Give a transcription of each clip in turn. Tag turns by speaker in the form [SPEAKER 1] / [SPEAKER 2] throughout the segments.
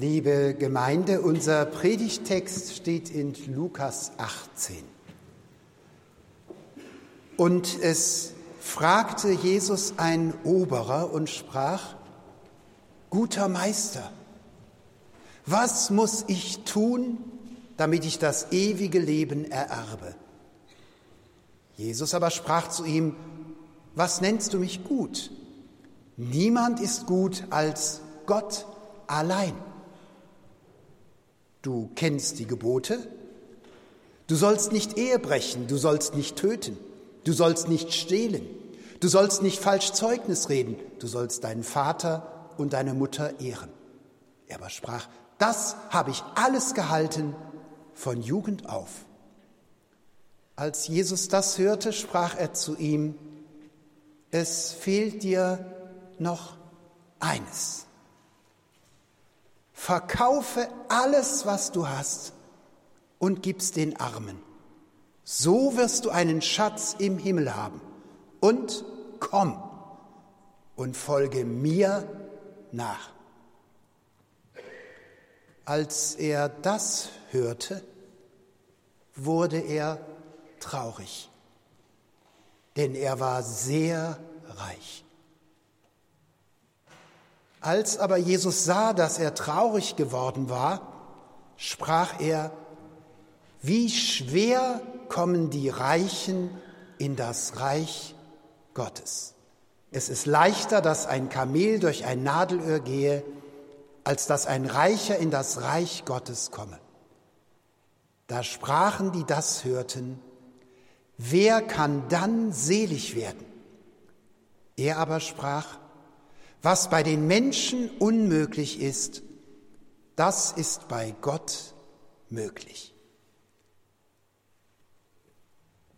[SPEAKER 1] Liebe Gemeinde, unser Predigtext steht in Lukas 18. Und es fragte Jesus ein Oberer und sprach, Guter Meister, was muss ich tun, damit ich das ewige Leben ererbe? Jesus aber sprach zu ihm, Was nennst du mich gut? Niemand ist gut als Gott allein. Du kennst die Gebote. Du sollst nicht Ehe brechen, du sollst nicht töten, du sollst nicht stehlen, du sollst nicht falsch Zeugnis reden, du sollst deinen Vater und deine Mutter ehren. Er aber sprach, das habe ich alles gehalten von Jugend auf. Als Jesus das hörte, sprach er zu ihm, es fehlt dir noch eines. Verkaufe alles, was du hast und gib's den Armen. So wirst du einen Schatz im Himmel haben. Und komm und folge mir nach. Als er das hörte, wurde er traurig, denn er war sehr reich. Als aber Jesus sah, dass er traurig geworden war, sprach er, wie schwer kommen die Reichen in das Reich Gottes. Es ist leichter, dass ein Kamel durch ein Nadelöhr gehe, als dass ein Reicher in das Reich Gottes komme. Da sprachen die das hörten, wer kann dann selig werden? Er aber sprach, was bei den Menschen unmöglich ist, das ist bei Gott möglich.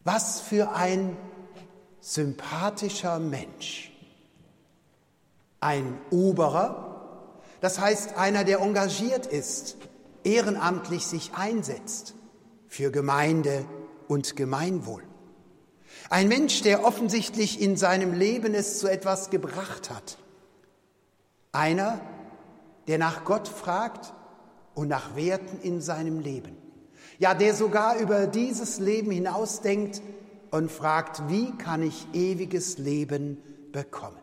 [SPEAKER 1] Was für ein sympathischer Mensch. Ein Oberer, das heißt einer, der engagiert ist, ehrenamtlich sich einsetzt für Gemeinde und Gemeinwohl. Ein Mensch, der offensichtlich in seinem Leben es zu etwas gebracht hat, einer, der nach Gott fragt und nach Werten in seinem Leben. Ja, der sogar über dieses Leben hinausdenkt und fragt, wie kann ich ewiges Leben bekommen?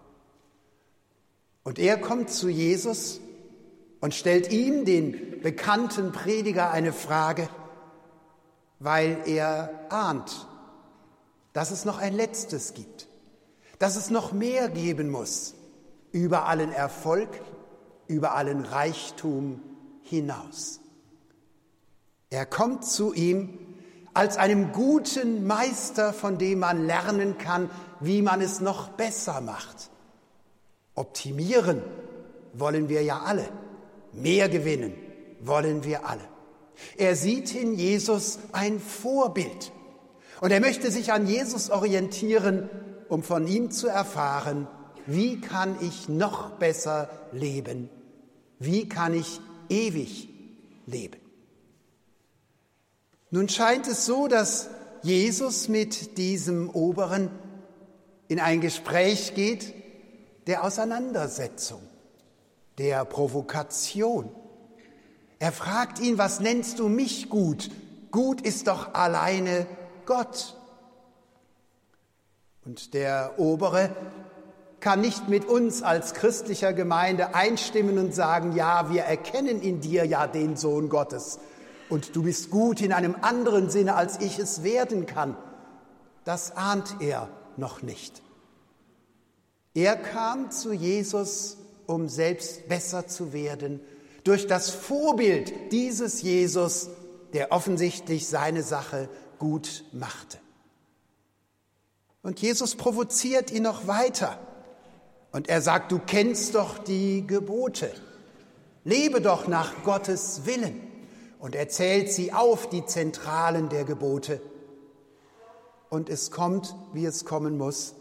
[SPEAKER 1] Und er kommt zu Jesus und stellt ihm, den bekannten Prediger, eine Frage, weil er ahnt, dass es noch ein letztes gibt, dass es noch mehr geben muss, über allen Erfolg, über allen Reichtum hinaus. Er kommt zu ihm als einem guten Meister, von dem man lernen kann, wie man es noch besser macht. Optimieren wollen wir ja alle, mehr gewinnen wollen wir alle. Er sieht in Jesus ein Vorbild und er möchte sich an Jesus orientieren, um von ihm zu erfahren, wie kann ich noch besser leben? Wie kann ich ewig leben? Nun scheint es so, dass Jesus mit diesem Oberen in ein Gespräch geht der Auseinandersetzung, der Provokation. Er fragt ihn, was nennst du mich gut? Gut ist doch alleine Gott. Und der Obere kann nicht mit uns als christlicher Gemeinde einstimmen und sagen, ja, wir erkennen in dir ja den Sohn Gottes und du bist gut in einem anderen Sinne, als ich es werden kann. Das ahnt er noch nicht. Er kam zu Jesus, um selbst besser zu werden, durch das Vorbild dieses Jesus, der offensichtlich seine Sache gut machte. Und Jesus provoziert ihn noch weiter. Und er sagt, du kennst doch die Gebote. Lebe doch nach Gottes Willen. Und er zählt sie auf, die Zentralen der Gebote. Und es kommt, wie es kommen muss.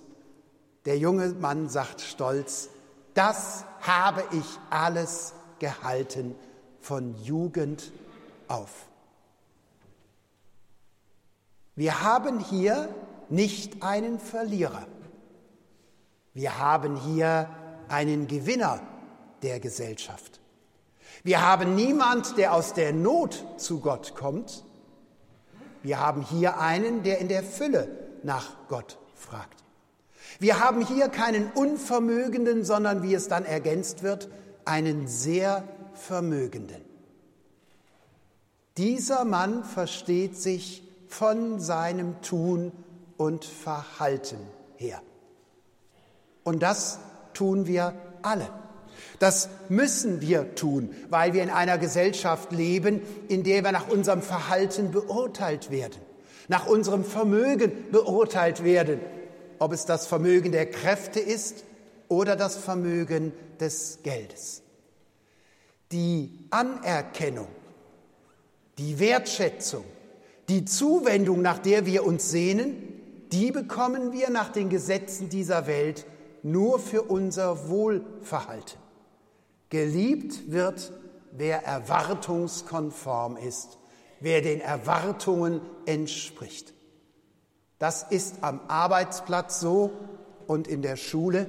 [SPEAKER 1] Der junge Mann sagt stolz, das habe ich alles gehalten von Jugend auf. Wir haben hier nicht einen Verlierer. Wir haben hier einen Gewinner der Gesellschaft. Wir haben niemand, der aus der Not zu Gott kommt. Wir haben hier einen, der in der Fülle nach Gott fragt. Wir haben hier keinen Unvermögenden, sondern wie es dann ergänzt wird, einen sehr Vermögenden. Dieser Mann versteht sich von seinem Tun und Verhalten her. Und das tun wir alle. Das müssen wir tun, weil wir in einer Gesellschaft leben, in der wir nach unserem Verhalten beurteilt werden, nach unserem Vermögen beurteilt werden, ob es das Vermögen der Kräfte ist oder das Vermögen des Geldes. Die Anerkennung, die Wertschätzung, die Zuwendung, nach der wir uns sehnen, die bekommen wir nach den Gesetzen dieser Welt nur für unser Wohlverhalten. Geliebt wird, wer erwartungskonform ist, wer den Erwartungen entspricht. Das ist am Arbeitsplatz so und in der Schule.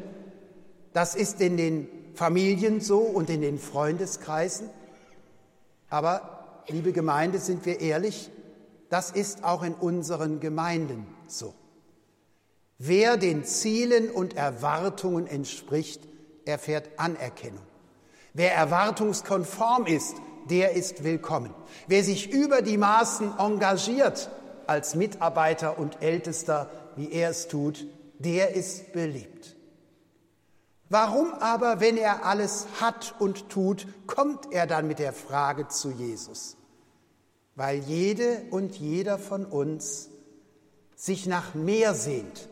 [SPEAKER 1] Das ist in den Familien so und in den Freundeskreisen. Aber, liebe Gemeinde, sind wir ehrlich, das ist auch in unseren Gemeinden so. Wer den Zielen und Erwartungen entspricht, erfährt Anerkennung. Wer erwartungskonform ist, der ist willkommen. Wer sich über die Maßen engagiert als Mitarbeiter und Ältester, wie er es tut, der ist beliebt. Warum aber, wenn er alles hat und tut, kommt er dann mit der Frage zu Jesus? Weil jede und jeder von uns sich nach mehr sehnt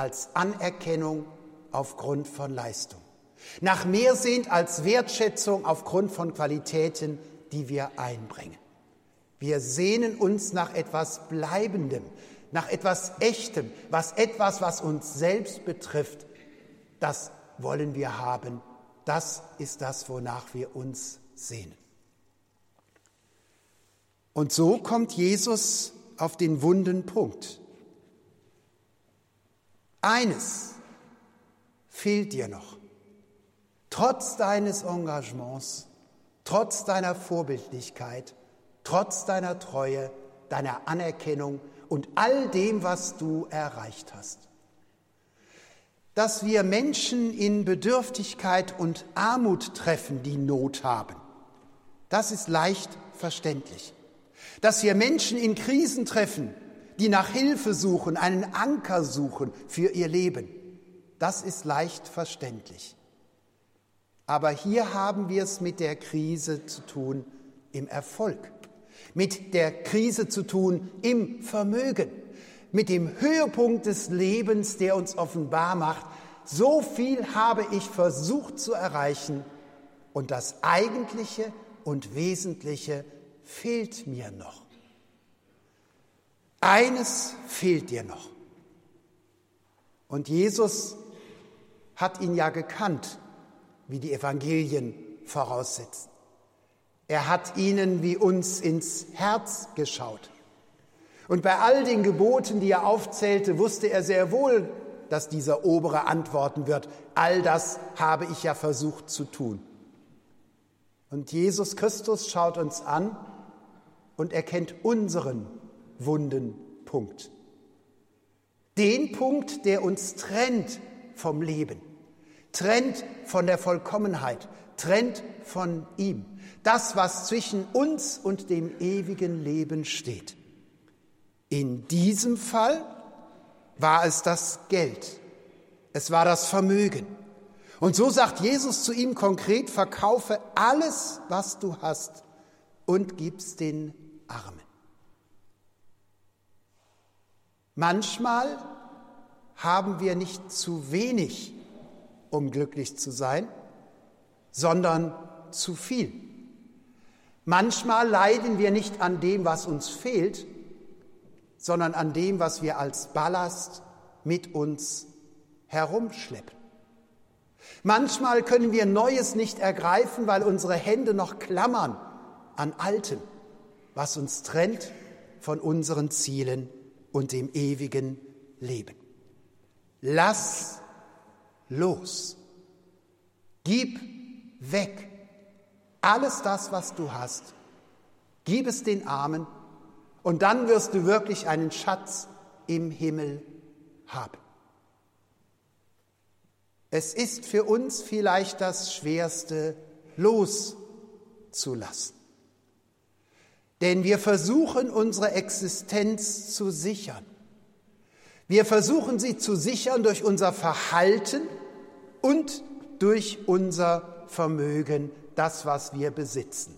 [SPEAKER 1] als Anerkennung aufgrund von Leistung nach mehr sehnt als Wertschätzung aufgrund von Qualitäten, die wir einbringen. Wir sehnen uns nach etwas Bleibendem, nach etwas Echtem, was etwas, was uns selbst betrifft, das wollen wir haben. Das ist das, wonach wir uns sehnen. Und so kommt Jesus auf den wunden Punkt. Eines fehlt dir noch. Trotz deines Engagements, trotz deiner Vorbildlichkeit, trotz deiner Treue, deiner Anerkennung und all dem, was du erreicht hast. Dass wir Menschen in Bedürftigkeit und Armut treffen, die Not haben, das ist leicht verständlich. Dass wir Menschen in Krisen treffen, die nach Hilfe suchen, einen Anker suchen für ihr Leben, das ist leicht verständlich. Aber hier haben wir es mit der Krise zu tun im Erfolg, mit der Krise zu tun im Vermögen, mit dem Höhepunkt des Lebens, der uns offenbar macht, so viel habe ich versucht zu erreichen und das Eigentliche und Wesentliche fehlt mir noch. Eines fehlt dir noch. Und Jesus hat ihn ja gekannt, wie die Evangelien voraussetzen. Er hat ihnen wie uns ins Herz geschaut. Und bei all den Geboten, die er aufzählte, wusste er sehr wohl, dass dieser Obere antworten wird. All das habe ich ja versucht zu tun. Und Jesus Christus schaut uns an und erkennt unseren wunden Punkt. Den Punkt, der uns trennt vom Leben trennt von der Vollkommenheit, trennt von ihm. Das, was zwischen uns und dem ewigen Leben steht. In diesem Fall war es das Geld. Es war das Vermögen. Und so sagt Jesus zu ihm konkret, verkaufe alles, was du hast und gib's den Armen. Manchmal haben wir nicht zu wenig um glücklich zu sein, sondern zu viel. Manchmal leiden wir nicht an dem, was uns fehlt, sondern an dem, was wir als Ballast mit uns herumschleppen. Manchmal können wir Neues nicht ergreifen, weil unsere Hände noch klammern an Altem, was uns trennt von unseren Zielen und dem ewigen Leben. Lass los. Gib weg. Alles das, was du hast, gib es den Armen und dann wirst du wirklich einen Schatz im Himmel haben. Es ist für uns vielleicht das Schwerste, loszulassen. Denn wir versuchen unsere Existenz zu sichern. Wir versuchen sie zu sichern durch unser Verhalten und durch unser Vermögen, das, was wir besitzen.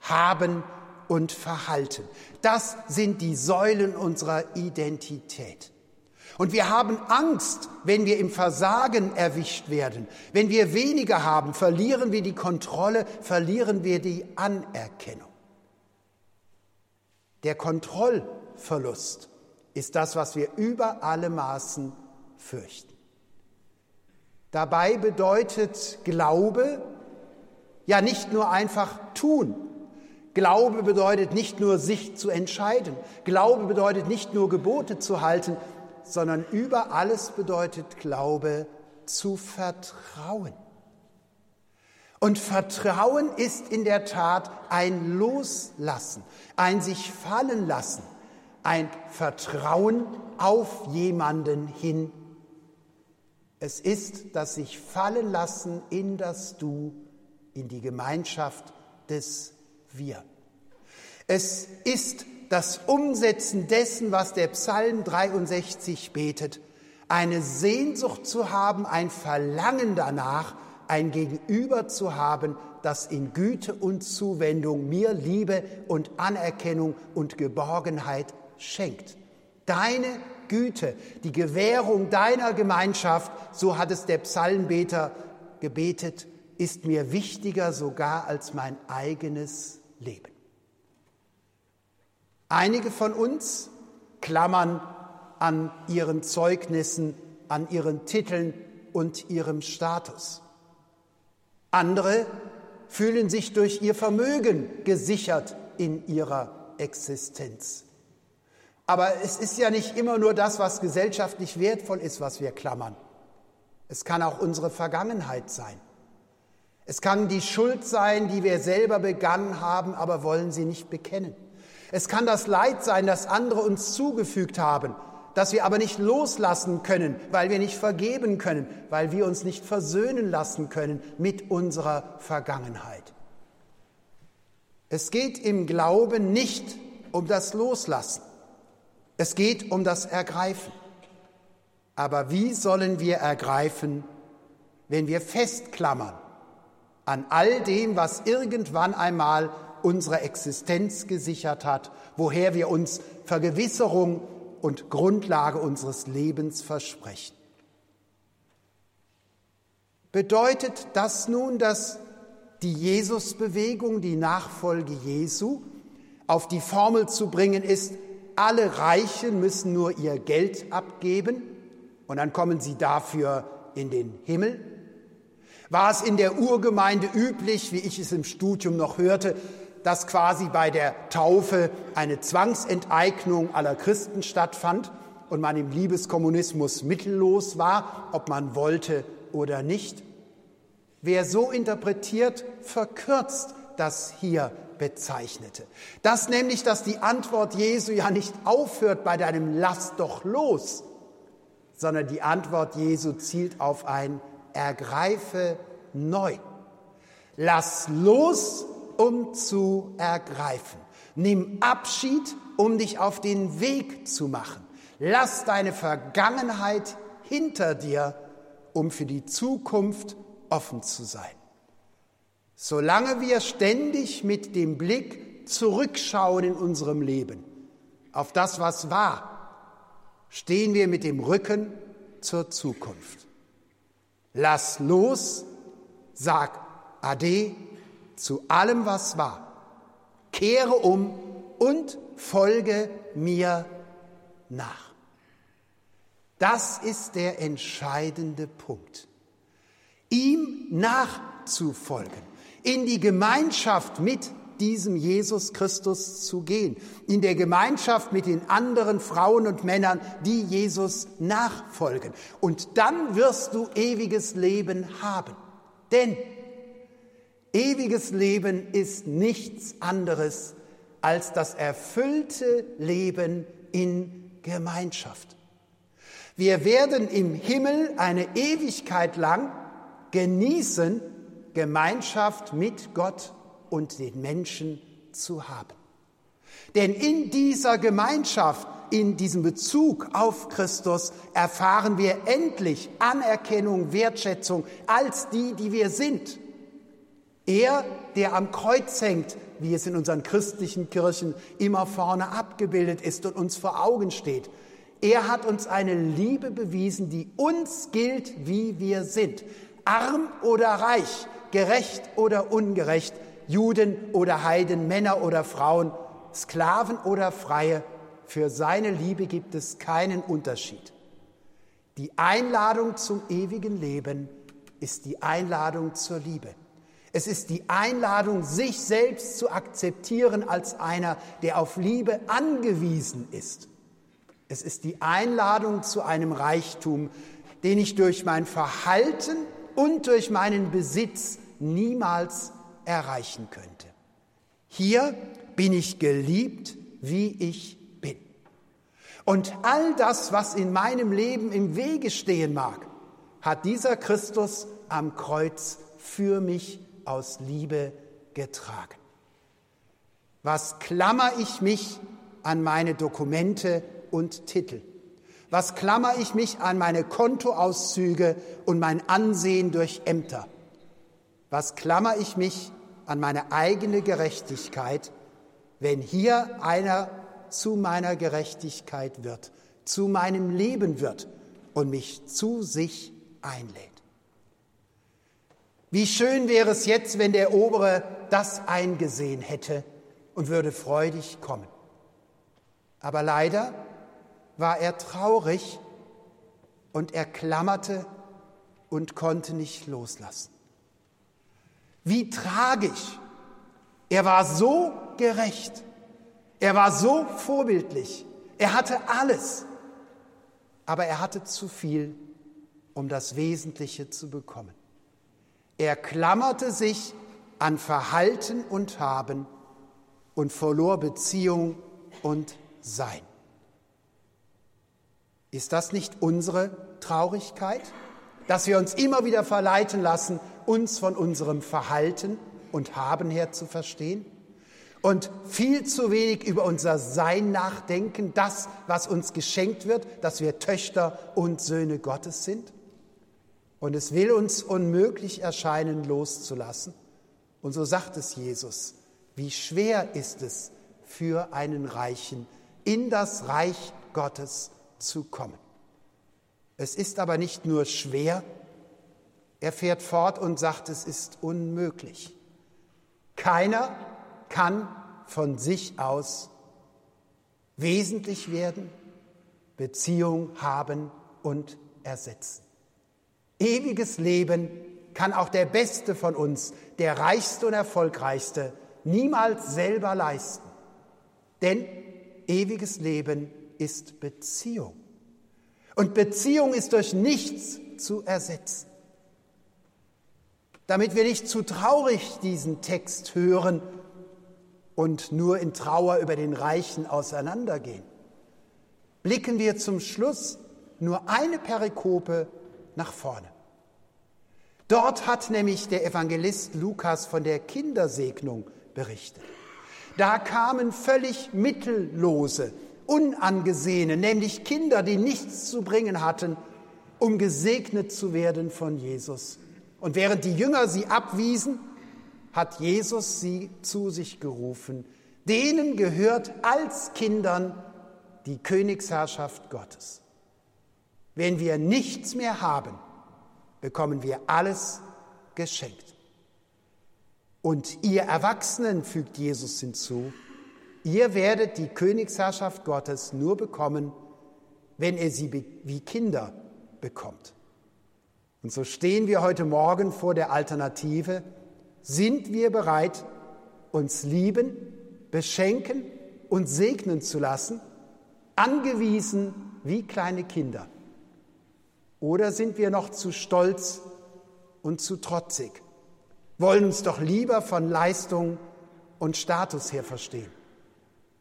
[SPEAKER 1] Haben und Verhalten. Das sind die Säulen unserer Identität. Und wir haben Angst, wenn wir im Versagen erwischt werden. Wenn wir weniger haben, verlieren wir die Kontrolle, verlieren wir die Anerkennung. Der Kontrollverlust ist das, was wir über alle Maßen fürchten. Dabei bedeutet Glaube ja nicht nur einfach tun. Glaube bedeutet nicht nur sich zu entscheiden. Glaube bedeutet nicht nur Gebote zu halten, sondern über alles bedeutet Glaube zu vertrauen. Und Vertrauen ist in der Tat ein Loslassen, ein sich fallen lassen, ein Vertrauen auf jemanden hin. Es ist das sich fallen lassen in das Du, in die Gemeinschaft des Wir. Es ist das Umsetzen dessen, was der Psalm 63 betet, eine Sehnsucht zu haben, ein Verlangen danach, ein Gegenüber zu haben, das in Güte und Zuwendung mir Liebe und Anerkennung und Geborgenheit schenkt. Deine Güte, die Gewährung deiner Gemeinschaft, so hat es der Psalmbeter gebetet, ist mir wichtiger sogar als mein eigenes Leben. Einige von uns klammern an ihren Zeugnissen, an ihren Titeln und ihrem Status. Andere fühlen sich durch ihr Vermögen gesichert in ihrer Existenz. Aber es ist ja nicht immer nur das, was gesellschaftlich wertvoll ist, was wir klammern. Es kann auch unsere Vergangenheit sein. Es kann die Schuld sein, die wir selber begangen haben, aber wollen sie nicht bekennen. Es kann das Leid sein, das andere uns zugefügt haben, das wir aber nicht loslassen können, weil wir nicht vergeben können, weil wir uns nicht versöhnen lassen können mit unserer Vergangenheit. Es geht im Glauben nicht um das Loslassen. Es geht um das Ergreifen. Aber wie sollen wir ergreifen, wenn wir festklammern an all dem, was irgendwann einmal unsere Existenz gesichert hat, woher wir uns Vergewisserung und Grundlage unseres Lebens versprechen. Bedeutet das nun, dass die Jesusbewegung, die Nachfolge Jesu, auf die Formel zu bringen ist, alle Reichen müssen nur ihr Geld abgeben und dann kommen sie dafür in den Himmel? War es in der Urgemeinde üblich, wie ich es im Studium noch hörte, dass quasi bei der Taufe eine Zwangsenteignung aller Christen stattfand und man im Liebeskommunismus mittellos war, ob man wollte oder nicht. Wer so interpretiert, verkürzt das hier bezeichnete. Das nämlich, dass die Antwort Jesu ja nicht aufhört bei deinem Lass doch los, sondern die Antwort Jesu zielt auf ein Ergreife neu. Lass los um zu ergreifen. Nimm Abschied, um dich auf den Weg zu machen. Lass deine Vergangenheit hinter dir, um für die Zukunft offen zu sein. Solange wir ständig mit dem Blick zurückschauen in unserem Leben auf das, was war, stehen wir mit dem Rücken zur Zukunft. Lass los, sag Ade zu allem, was war. Kehre um und folge mir nach. Das ist der entscheidende Punkt. Ihm nachzufolgen, in die Gemeinschaft mit diesem Jesus Christus zu gehen, in der Gemeinschaft mit den anderen Frauen und Männern, die Jesus nachfolgen. Und dann wirst du ewiges Leben haben. Denn Ewiges Leben ist nichts anderes als das erfüllte Leben in Gemeinschaft. Wir werden im Himmel eine Ewigkeit lang genießen, Gemeinschaft mit Gott und den Menschen zu haben. Denn in dieser Gemeinschaft, in diesem Bezug auf Christus erfahren wir endlich Anerkennung, Wertschätzung als die, die wir sind. Er, der am Kreuz hängt, wie es in unseren christlichen Kirchen immer vorne abgebildet ist und uns vor Augen steht. Er hat uns eine Liebe bewiesen, die uns gilt, wie wir sind. Arm oder reich, gerecht oder ungerecht, Juden oder Heiden, Männer oder Frauen, Sklaven oder Freie, für seine Liebe gibt es keinen Unterschied. Die Einladung zum ewigen Leben ist die Einladung zur Liebe. Es ist die Einladung, sich selbst zu akzeptieren als einer, der auf Liebe angewiesen ist. Es ist die Einladung zu einem Reichtum, den ich durch mein Verhalten und durch meinen Besitz niemals erreichen könnte. Hier bin ich geliebt, wie ich bin. Und all das, was in meinem Leben im Wege stehen mag, hat dieser Christus am Kreuz für mich aus Liebe getragen. Was klammer ich mich an meine Dokumente und Titel? Was klammer ich mich an meine Kontoauszüge und mein Ansehen durch Ämter? Was klammer ich mich an meine eigene Gerechtigkeit, wenn hier einer zu meiner Gerechtigkeit wird, zu meinem Leben wird und mich zu sich einlädt? Wie schön wäre es jetzt, wenn der Obere das eingesehen hätte und würde freudig kommen. Aber leider war er traurig und er klammerte und konnte nicht loslassen. Wie tragisch. Er war so gerecht. Er war so vorbildlich. Er hatte alles. Aber er hatte zu viel, um das Wesentliche zu bekommen. Er klammerte sich an Verhalten und Haben und verlor Beziehung und Sein. Ist das nicht unsere Traurigkeit, dass wir uns immer wieder verleiten lassen, uns von unserem Verhalten und Haben her zu verstehen? Und viel zu wenig über unser Sein nachdenken, das, was uns geschenkt wird, dass wir Töchter und Söhne Gottes sind? Und es will uns unmöglich erscheinen, loszulassen. Und so sagt es Jesus, wie schwer ist es für einen Reichen, in das Reich Gottes zu kommen. Es ist aber nicht nur schwer, er fährt fort und sagt, es ist unmöglich. Keiner kann von sich aus wesentlich werden, Beziehung haben und ersetzen. Ewiges Leben kann auch der Beste von uns, der Reichste und Erfolgreichste, niemals selber leisten. Denn ewiges Leben ist Beziehung. Und Beziehung ist durch nichts zu ersetzen. Damit wir nicht zu traurig diesen Text hören und nur in Trauer über den Reichen auseinandergehen, blicken wir zum Schluss nur eine Perikope nach vorne. Dort hat nämlich der Evangelist Lukas von der Kindersegnung berichtet. Da kamen völlig mittellose, unangesehene, nämlich Kinder, die nichts zu bringen hatten, um gesegnet zu werden von Jesus. Und während die Jünger sie abwiesen, hat Jesus sie zu sich gerufen. Denen gehört als Kindern die Königsherrschaft Gottes. Wenn wir nichts mehr haben, bekommen wir alles geschenkt. Und ihr Erwachsenen, fügt Jesus hinzu, ihr werdet die Königsherrschaft Gottes nur bekommen, wenn ihr sie wie Kinder bekommt. Und so stehen wir heute Morgen vor der Alternative, sind wir bereit, uns lieben, beschenken und segnen zu lassen, angewiesen wie kleine Kinder? Oder sind wir noch zu stolz und zu trotzig? wollen uns doch lieber von Leistung und Status her verstehen,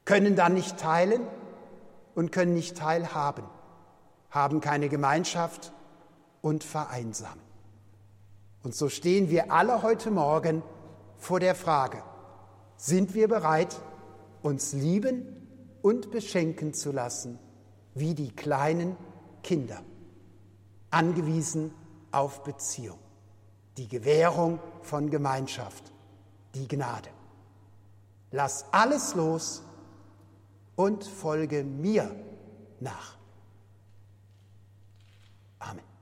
[SPEAKER 1] können dann nicht teilen und können nicht teilhaben, haben keine Gemeinschaft und vereinsamen. Und so stehen wir alle heute Morgen vor der Frage, sind wir bereit, uns lieben und beschenken zu lassen, wie die kleinen Kinder, angewiesen auf Beziehung, die Gewährung von Gemeinschaft, die Gnade. Lass alles los und folge mir nach. Amen.